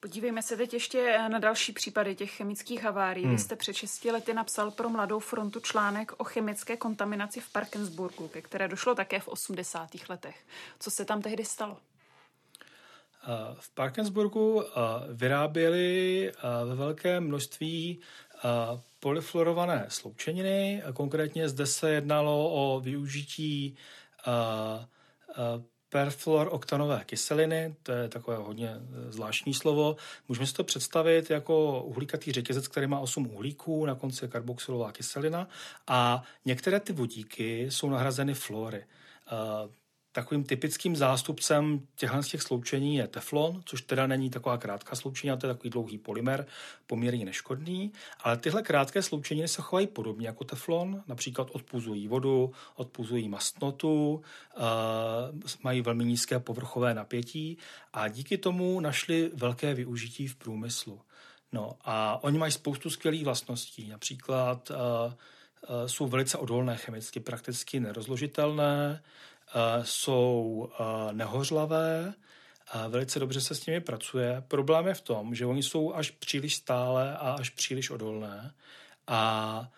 Podívejme se teď ještě na další případy těch chemických havárií. Hmm. Vy jste před 6 lety napsal pro Mladou frontu článek o chemické kontaminaci v Parkensburgu, ke které došlo také v 80. letech. Co se tam tehdy stalo? V Parkensburgu vyráběli ve velké množství polyfluorované sloučeniny. Konkrétně zde se jednalo o využití perfluoroktanové kyseliny, to je takové hodně e, zvláštní slovo. Můžeme si to představit jako uhlíkatý řetězec, který má 8 uhlíků, na konci je karboxylová kyselina a některé ty vodíky jsou nahrazeny fluory. Takovým typickým zástupcem těchto těch sloučení je teflon, což teda není taková krátká sloučení, to je takový dlouhý polymer, poměrně neškodný, ale tyhle krátké sloučeniny se chovají podobně jako teflon, například odpuzují vodu, odpuzují mastnotu, mají velmi nízké povrchové napětí a díky tomu našli velké využití v průmyslu. No a oni mají spoustu skvělých vlastností, například jsou velice odolné chemicky, prakticky nerozložitelné, jsou nehořlavé, velice dobře se s nimi pracuje. Problém je v tom, že oni jsou až příliš stále a až příliš odolné a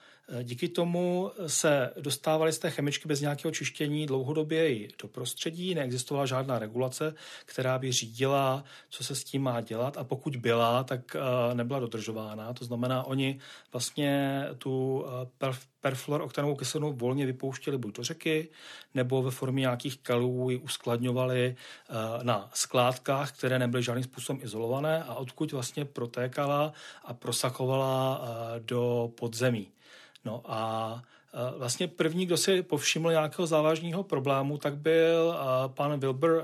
Díky tomu se dostávali z té chemičky bez nějakého čištění dlouhodobě i do prostředí, neexistovala žádná regulace, která by řídila, co se s tím má dělat a pokud byla, tak eh, nebyla dodržována. To znamená, oni vlastně tu eh, perfluoroktanovou kyselinu volně vypouštěli buď do řeky, nebo ve formě nějakých kalů ji uskladňovali eh, na skládkách, které nebyly žádným způsobem izolované a odkud vlastně protékala a prosakovala do podzemí. No a vlastně první, kdo si povšiml nějakého závažného problému, tak byl pan Wilbur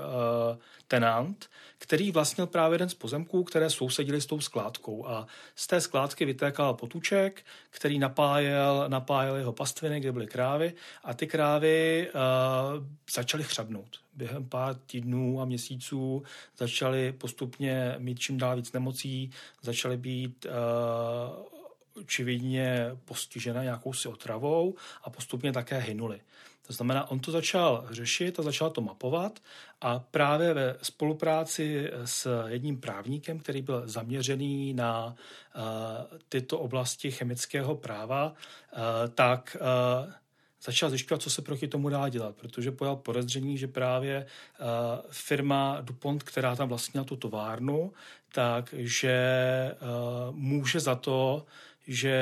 Tenant, který vlastnil právě jeden z pozemků, které sousedili s tou skládkou. A z té skládky vytékal potuček, který napájel, napájel jeho pastviny, kde byly krávy a ty krávy začaly chřadnout. Během pár týdnů a měsíců začaly postupně mít čím dál víc nemocí, začaly být očividně postižena nějakou si otravou a postupně také hynuli. To znamená, on to začal řešit a začal to mapovat a právě ve spolupráci s jedním právníkem, který byl zaměřený na uh, tyto oblasti chemického práva, uh, tak uh, začal zjišťovat, co se proti tomu dá dělat, protože pojal podezření, že právě uh, firma DuPont, která tam vlastnila tu továrnu, takže uh, může za to, že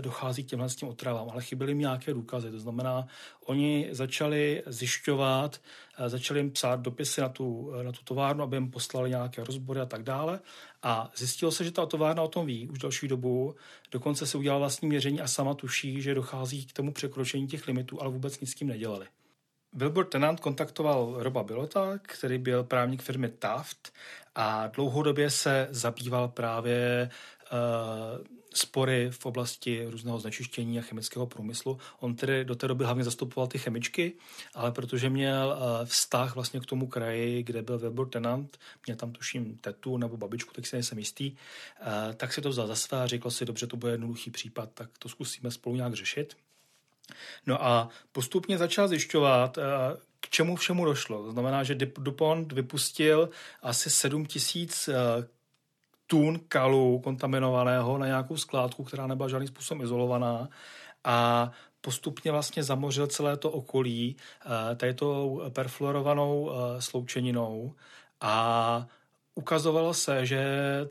dochází k těmhle s tím otravám, ale chyběly mi nějaké důkazy. To znamená, oni začali zjišťovat, eh, začali jim psát dopisy na tu, eh, na tu továrnu, aby jim poslali nějaké rozbory a tak dále. A zjistilo se, že ta továrna o tom ví už další dobu, dokonce se udělala vlastní měření a sama tuší, že dochází k tomu překročení těch limitů, ale vůbec nic s tím nedělali. Wilbur Tenant kontaktoval Roba Bilota, který byl právník firmy Taft a dlouhodobě se zabýval právě uh, spory v oblasti různého znečištění a chemického průmyslu. On tedy do té doby hlavně zastupoval ty chemičky, ale protože měl eh, vztah vlastně k tomu kraji, kde byl Wilbur Tenant, měl tam tuším tetu nebo babičku, tak si nejsem jistý, eh, tak si to vzal za své a řekl si, dobře, to bude jednoduchý případ, tak to zkusíme spolu nějak řešit. No a postupně začal zjišťovat, eh, k čemu všemu došlo. To znamená, že DuPont vypustil asi 7 tisíc tun kalu kontaminovaného na nějakou skládku, která nebyla žádným způsobem izolovaná a postupně vlastně zamořil celé to okolí eh, tady perfluorovanou eh, sloučeninou a ukazovalo se, že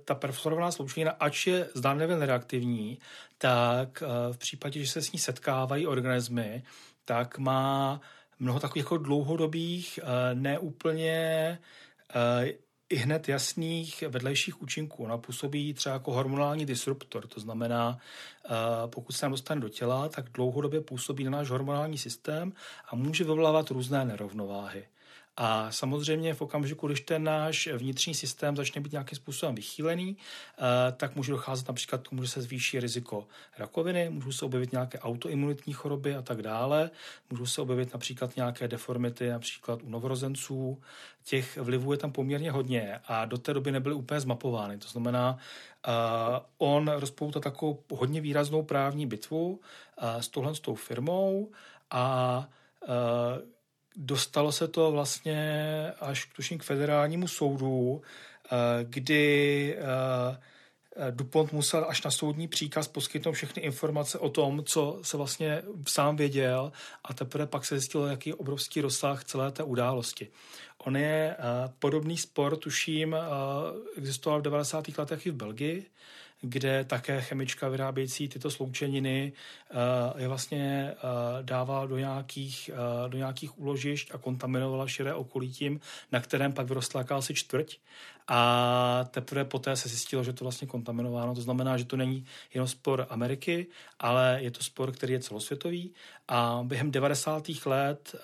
ta perfluorovaná sloučenina, ač je zdánlivě nereaktivní, tak eh, v případě, že se s ní setkávají organismy, tak má mnoho takových jako dlouhodobých, neúplně i hned jasných vedlejších účinků. Ona působí třeba jako hormonální disruptor, to znamená, eh, pokud se nám dostane do těla, tak dlouhodobě působí na náš hormonální systém a může vyvolávat různé nerovnováhy. A samozřejmě v okamžiku, když ten náš vnitřní systém začne být nějakým způsobem vychýlený, eh, tak může docházet například k tomu, že se zvýší riziko rakoviny, můžou se objevit nějaké autoimunitní choroby a tak dále, můžou se objevit například nějaké deformity, například u novorozenců. Těch vlivů je tam poměrně hodně a do té doby nebyly úplně zmapovány. To znamená, uh, on rozpoutal takovou hodně výraznou právní bitvu uh, s tohle s tou firmou a dostalo se to vlastně až tuším k federálnímu soudu, kdy DuPont musel až na soudní příkaz poskytnout všechny informace o tom, co se vlastně sám věděl a teprve pak se zjistilo, jaký obrovský rozsah celé té události. On je podobný spor, tuším, existoval v 90. letech i v Belgii, kde také chemička vyrábějící tyto sloučeniny eh, je vlastně eh, dával do nějakých, eh, do nějakých úložišť a kontaminovala širé okolí tím, na kterém pak vyrostla jakási čtvrť. A teprve poté se zjistilo, že to vlastně kontaminováno. To znamená, že to není jenom spor Ameriky, ale je to spor, který je celosvětový. A během 90. let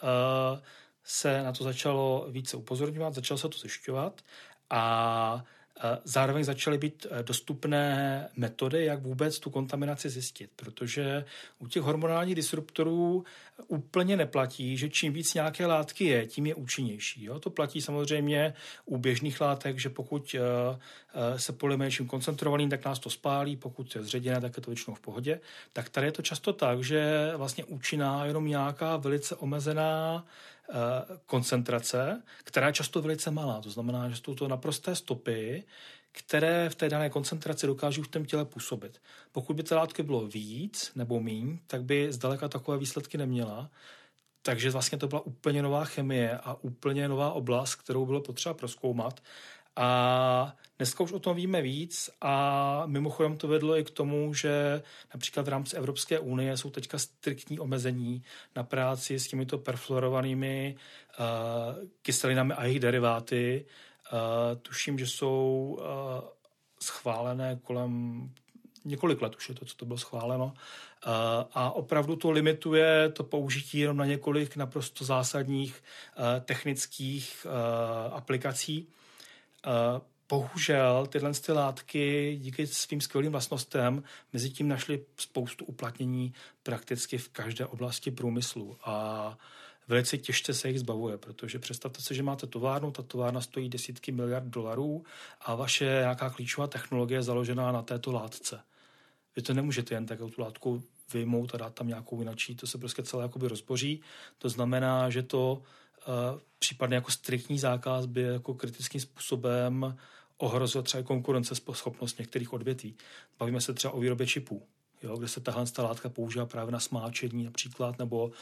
se na to začalo více upozorňovat, začalo se to zjišťovat a Zároveň začaly být eh, dostupné metody, jak vůbec tu kontaminaci zjistit, protože u těch hormonálních disruptorů úplně neplatí, že čím víc nějaké látky je, tím je účinnější. Jo? To platí samozřejmě u běžných látek, že pokud eh, eh, se políme něčím koncentrovaným, tak nás to spálí, pokud je zředěné, tak je to většinou v pohodě. Tak tady je to často tak, že vlastně účinná jenom nějaká velice omezená Eh, koncentrace, která je často velice malá. To znamená, že jsou to naprosté stopy, které v té dané koncentraci dokážou v tom těle působit. Pokud by té látky bylo víc nebo míň, tak by zdaleka takové výsledky neměla. Takže vlastně to byla úplně nová chemie a úplně nová oblast, kterou bylo potřeba proskoumat. A dneska už o tom víme víc a mimochodem to vedlo i k tomu, že například v rámci Evropské unie jsou teďka striktní omezení na práci s těmito perfluorovanými uh, kyselinami a jejich deriváty. Uh, tuším, že jsou uh, schválené kolem několik let už je to, co to bylo schváleno. A opravdu to limituje to použití jenom na několik naprosto zásadních technických aplikací. Bohužel tyhle ty látky díky svým skvělým vlastnostem mezi tím našly spoustu uplatnění prakticky v každé oblasti průmyslu a velice těžce se jich zbavuje, protože představte si, že máte továrnu, ta továrna stojí desítky miliard dolarů a vaše nějaká klíčová technologie je založená na této látce. Vy to nemůžete jen tak tu látku vyjmout a dát tam nějakou jinačí, to se prostě celé jakoby rozboří. To znamená, že to případně jako striktní zákaz by jako kritickým způsobem ohrozil třeba konkurenceschopnost některých odvětví. Bavíme se třeba o výrobě čipů, jo, kde se tahle látka používá právě na smáčení například, nebo uh,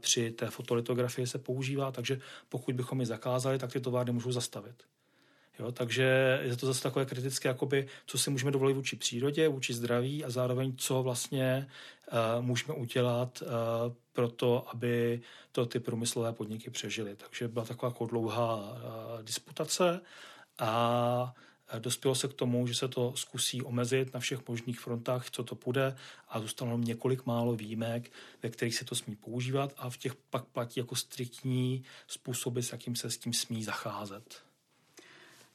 při té fotolitografii se používá, takže pokud bychom ji zakázali, tak ty továrny můžou zastavit. Jo, takže je to zase takové kritické, jakoby, co si můžeme dovolit vůči přírodě, vůči zdraví a zároveň, co vlastně uh, můžeme udělat uh, pro to, aby to ty průmyslové podniky přežily. Takže byla taková jako dlouhá uh, disputace a dospělo se k tomu, že se to zkusí omezit na všech možných frontách, co to půjde a zůstalo několik málo výjimek, ve kterých se to smí používat a v těch pak platí jako striktní způsoby, s jakým se s tím smí zacházet.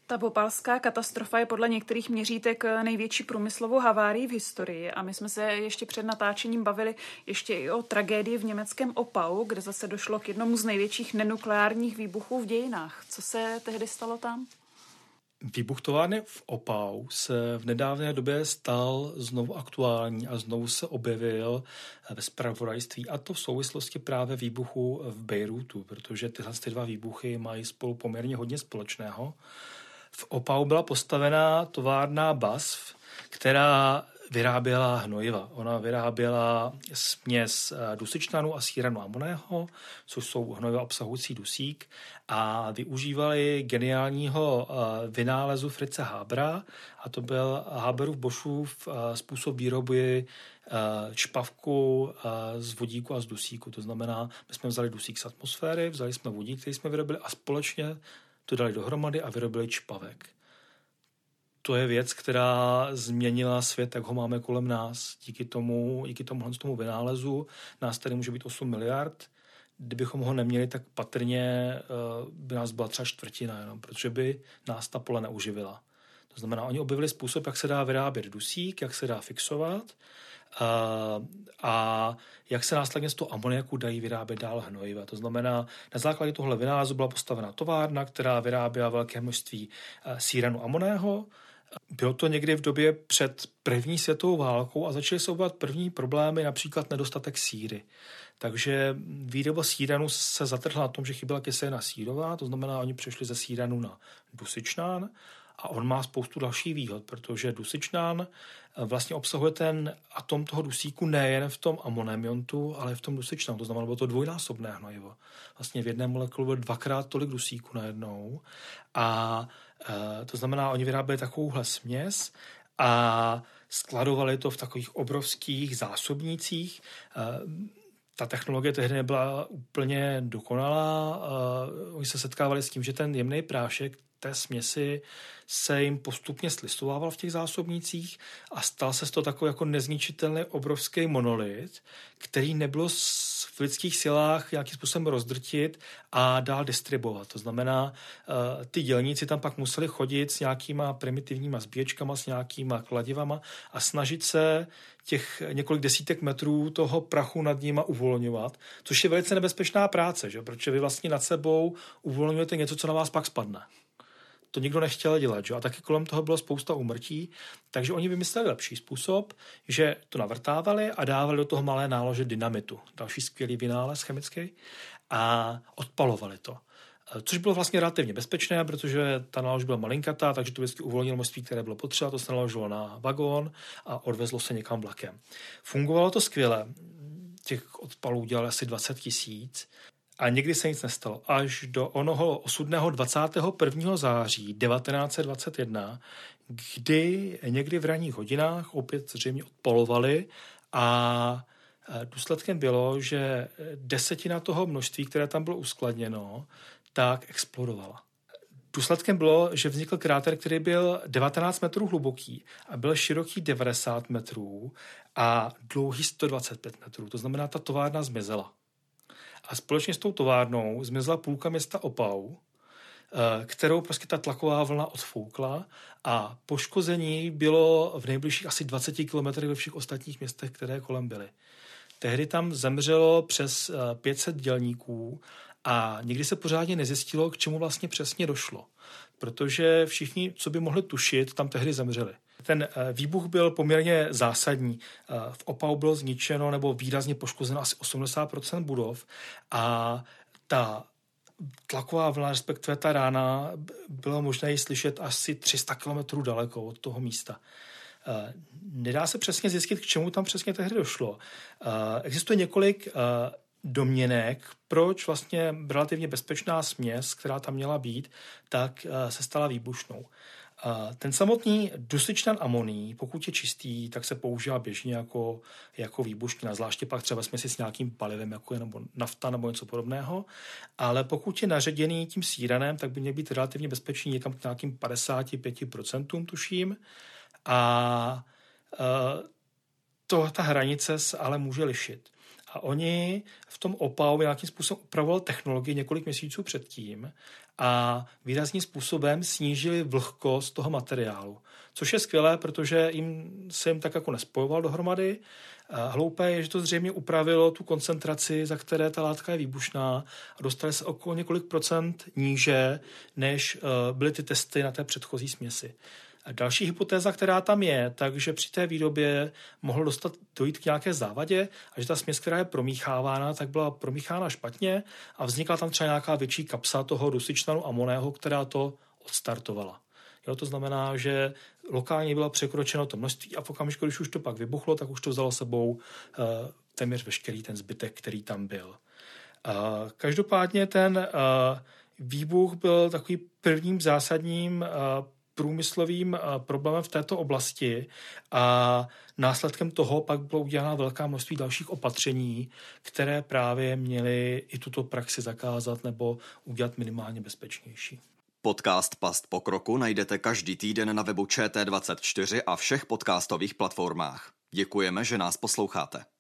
Ta bopalská katastrofa je podle některých měřítek největší průmyslovou havárií v historii a my jsme se ještě před natáčením bavili ještě i o tragédii v německém Opau, kde zase došlo k jednomu z největších nenukleárních výbuchů v dějinách. Co se tehdy stalo tam? Výbuch továrny v Opau se v nedávné době stal znovu aktuální a znovu se objevil ve zpravodajství a to v souvislosti právě výbuchu v Bejrutu, protože tyhle ty dva výbuchy mají spolu poměrně hodně společného. V Opau byla postavená továrna BASF, která vyráběla hnojiva. Ona vyráběla směs eh, dusičnanu a síranu amoného, což jsou hnojiva obsahující dusík a využívali geniálního eh, vynálezu Frice Habra a to byl Haberův Boschův eh, způsob výroby čpavku z vodíku a z dusíku. To znamená, my jsme vzali dusík z atmosféry, vzali jsme vodík, který jsme vyrobili a společně to dali dohromady a vyrobili čpavek. To je věc, která změnila svět, jak ho máme kolem nás. Díky tomu, díky tomu, tomu vynálezu nás tady může být 8 miliard. Kdybychom ho neměli, tak patrně uh, by nás byla třeba čtvrtina jenom, protože by nás ta pole neuživila. To znamená, oni objevili způsob, jak se dá vyrábět dusík, jak se dá fixovat a, a jak se následně z toho amoniaku dají vyrábět dál hnojiva. To znamená, na základě tohle vynálezu byla postavena továrna, která vyráběla velké množství síranu amoného. Bylo to někdy v době před první světovou válkou a začaly se objevovat první problémy, například nedostatek síry. Takže výroba síranu se zatrhla na tom, že chyběla kyselina sírová, to znamená, oni přešli ze síranu na dusičnán a on má spoustu dalších výhod, protože dusičnan eh, vlastně obsahuje ten atom toho dusíku nejen v tom amonemiontu, ale v tom dusičnanu. To znamená, bylo to dvojnásobné hnojivo. Vlastně v jedné molekulu bylo dvakrát tolik dusíku najednou a e, to znamená, oni vyráběli takovouhle směs a skladovali to v takových obrovských zásobnících. E, ta technologie tehdy nebyla úplně dokonalá. Oni se setkávali s tím, že ten jemný prášek té směsi se jim postupně slistovával v těch zásobnících a stal se z toho takový jako nezničitelný obrovský monolit, který nebylo v lidských silách nějakým způsobem rozdrtit a dál distribuovat. To znamená, eh, ty dělníci tam pak museli chodit s nějakýma primitivníma zbíječkama, s nějakýma kladivama a snažit se těch několik desítek metrů toho prachu nad nima uvolňovat, což je velice nebezpečná práce, že? protože vy vlastně nad sebou uvolňujete něco, co na vás pak spadne to nikdo nechtěl dělat. Že? A taky kolem toho bylo spousta umrtí, takže oni vymysleli lepší způsob, že to navrtávali a dávali do toho malé nálože dynamitu. Další skvělý vynález chemický. A odpalovali to. Což bylo vlastně relativně bezpečné, protože ta nálož byla malinkatá, takže to vždycky uvolnilo množství, které bylo potřeba, to se naložilo na vagón a odvezlo se někam vlakem. Fungovalo to skvěle. Těch odpalů dělali asi 20 tisíc a nikdy se nic nestalo. Až do onoho osudného 21. září 1921, kdy někdy v ranních hodinách opět zřejmě odpolovali a e, důsledkem bylo, že desetina toho množství, které tam bylo uskladněno, tak explodovala. Důsledkem bylo, že vznikl kráter, který byl 19 metrů hluboký a byl široký 90 metrů a dlouhý 125 metrů. To znamená, ta továrna zmizela. A společně s tou továrnou zmizela půlka města Opau, eh, kterou prostě ta tlaková vlna odfoukla a poškození bylo v nejbližších asi 20 kilometrech ve všech ostatních městech, které kolem byly. Tehdy tam zemřelo přes 500 eh, dělníků a nikdy se pořádně nezjistilo, k čemu vlastně přesně došlo. Protože všichni, co by mohli tušit, tam tehdy zemřeli. Ten eh, výbuch byl poměrně zásadní. Eh, v Opau bylo zničeno nebo výrazně poškozeno asi 80% budov a ta tlaková vlna, respektive ta rána, bylo možné ji slyšet asi 300 km daleko od toho místa. Eh, nedá se přesně zjistit, k čemu tam přesně tehdy došlo. Existuje několik domněnek, proč vlastně relativně bezpečná směs, která tam měla být, tak se stala výbušnou. Ten samotný dusičnan amoní, pokud je čistý, tak se používá běžně jako, jako výbuština, zvláště pak třeba směsi s nějakým palivem, jako je nebo nafta nebo něco podobného. Ale pokud je naředěný tím síranem, tak by měl být relativně bezpečný někam k nějakým 55% tuším. A uh, to, ta hranice se ale může lišit. A oni v tom OPAU nějakým způsobem upravovali technologii několik měsíců předtím a výrazným způsobem snížili vlhkost toho materiálu. Což je skvělé, protože jim se jim tak jako nespojoval dohromady. Hloupé je, že to zřejmě upravilo tu koncentraci, za které ta látka je výbušná a dostali se okolo několik procent níže, než eh, byly ty testy na té předchozí směsi. Další hypotéza, která tam je, takže při té výrobě mohlo dostat, dojít k nějaké závadě a že ta směs, která je promíchávána, tak byla promíchána špatně a vznikla tam třeba nějaká větší kapsa toho dusičnanu amoného, která to odstartovala. Jo, to znamená, že lokálně bylo překročeno to množství a v okamžiku, když už to pak vybuchlo, tak už to vzalo sebou uh, téměř veškerý ten zbytek, který tam byl. Uh, každopádně ten uh, výbuch byl takový prvním zásadním průmyslovým eh, problémem v této oblasti a následkem toho pak bylo udělána velká množství dalších opatření, které právě měly i tuto praxi zakázat nebo udělat minimálně bezpečnější. Podcast Past pokroku najdete každý týden na webu ČT24 a všech podcastových platformách. Děkujeme, že nás posloucháte.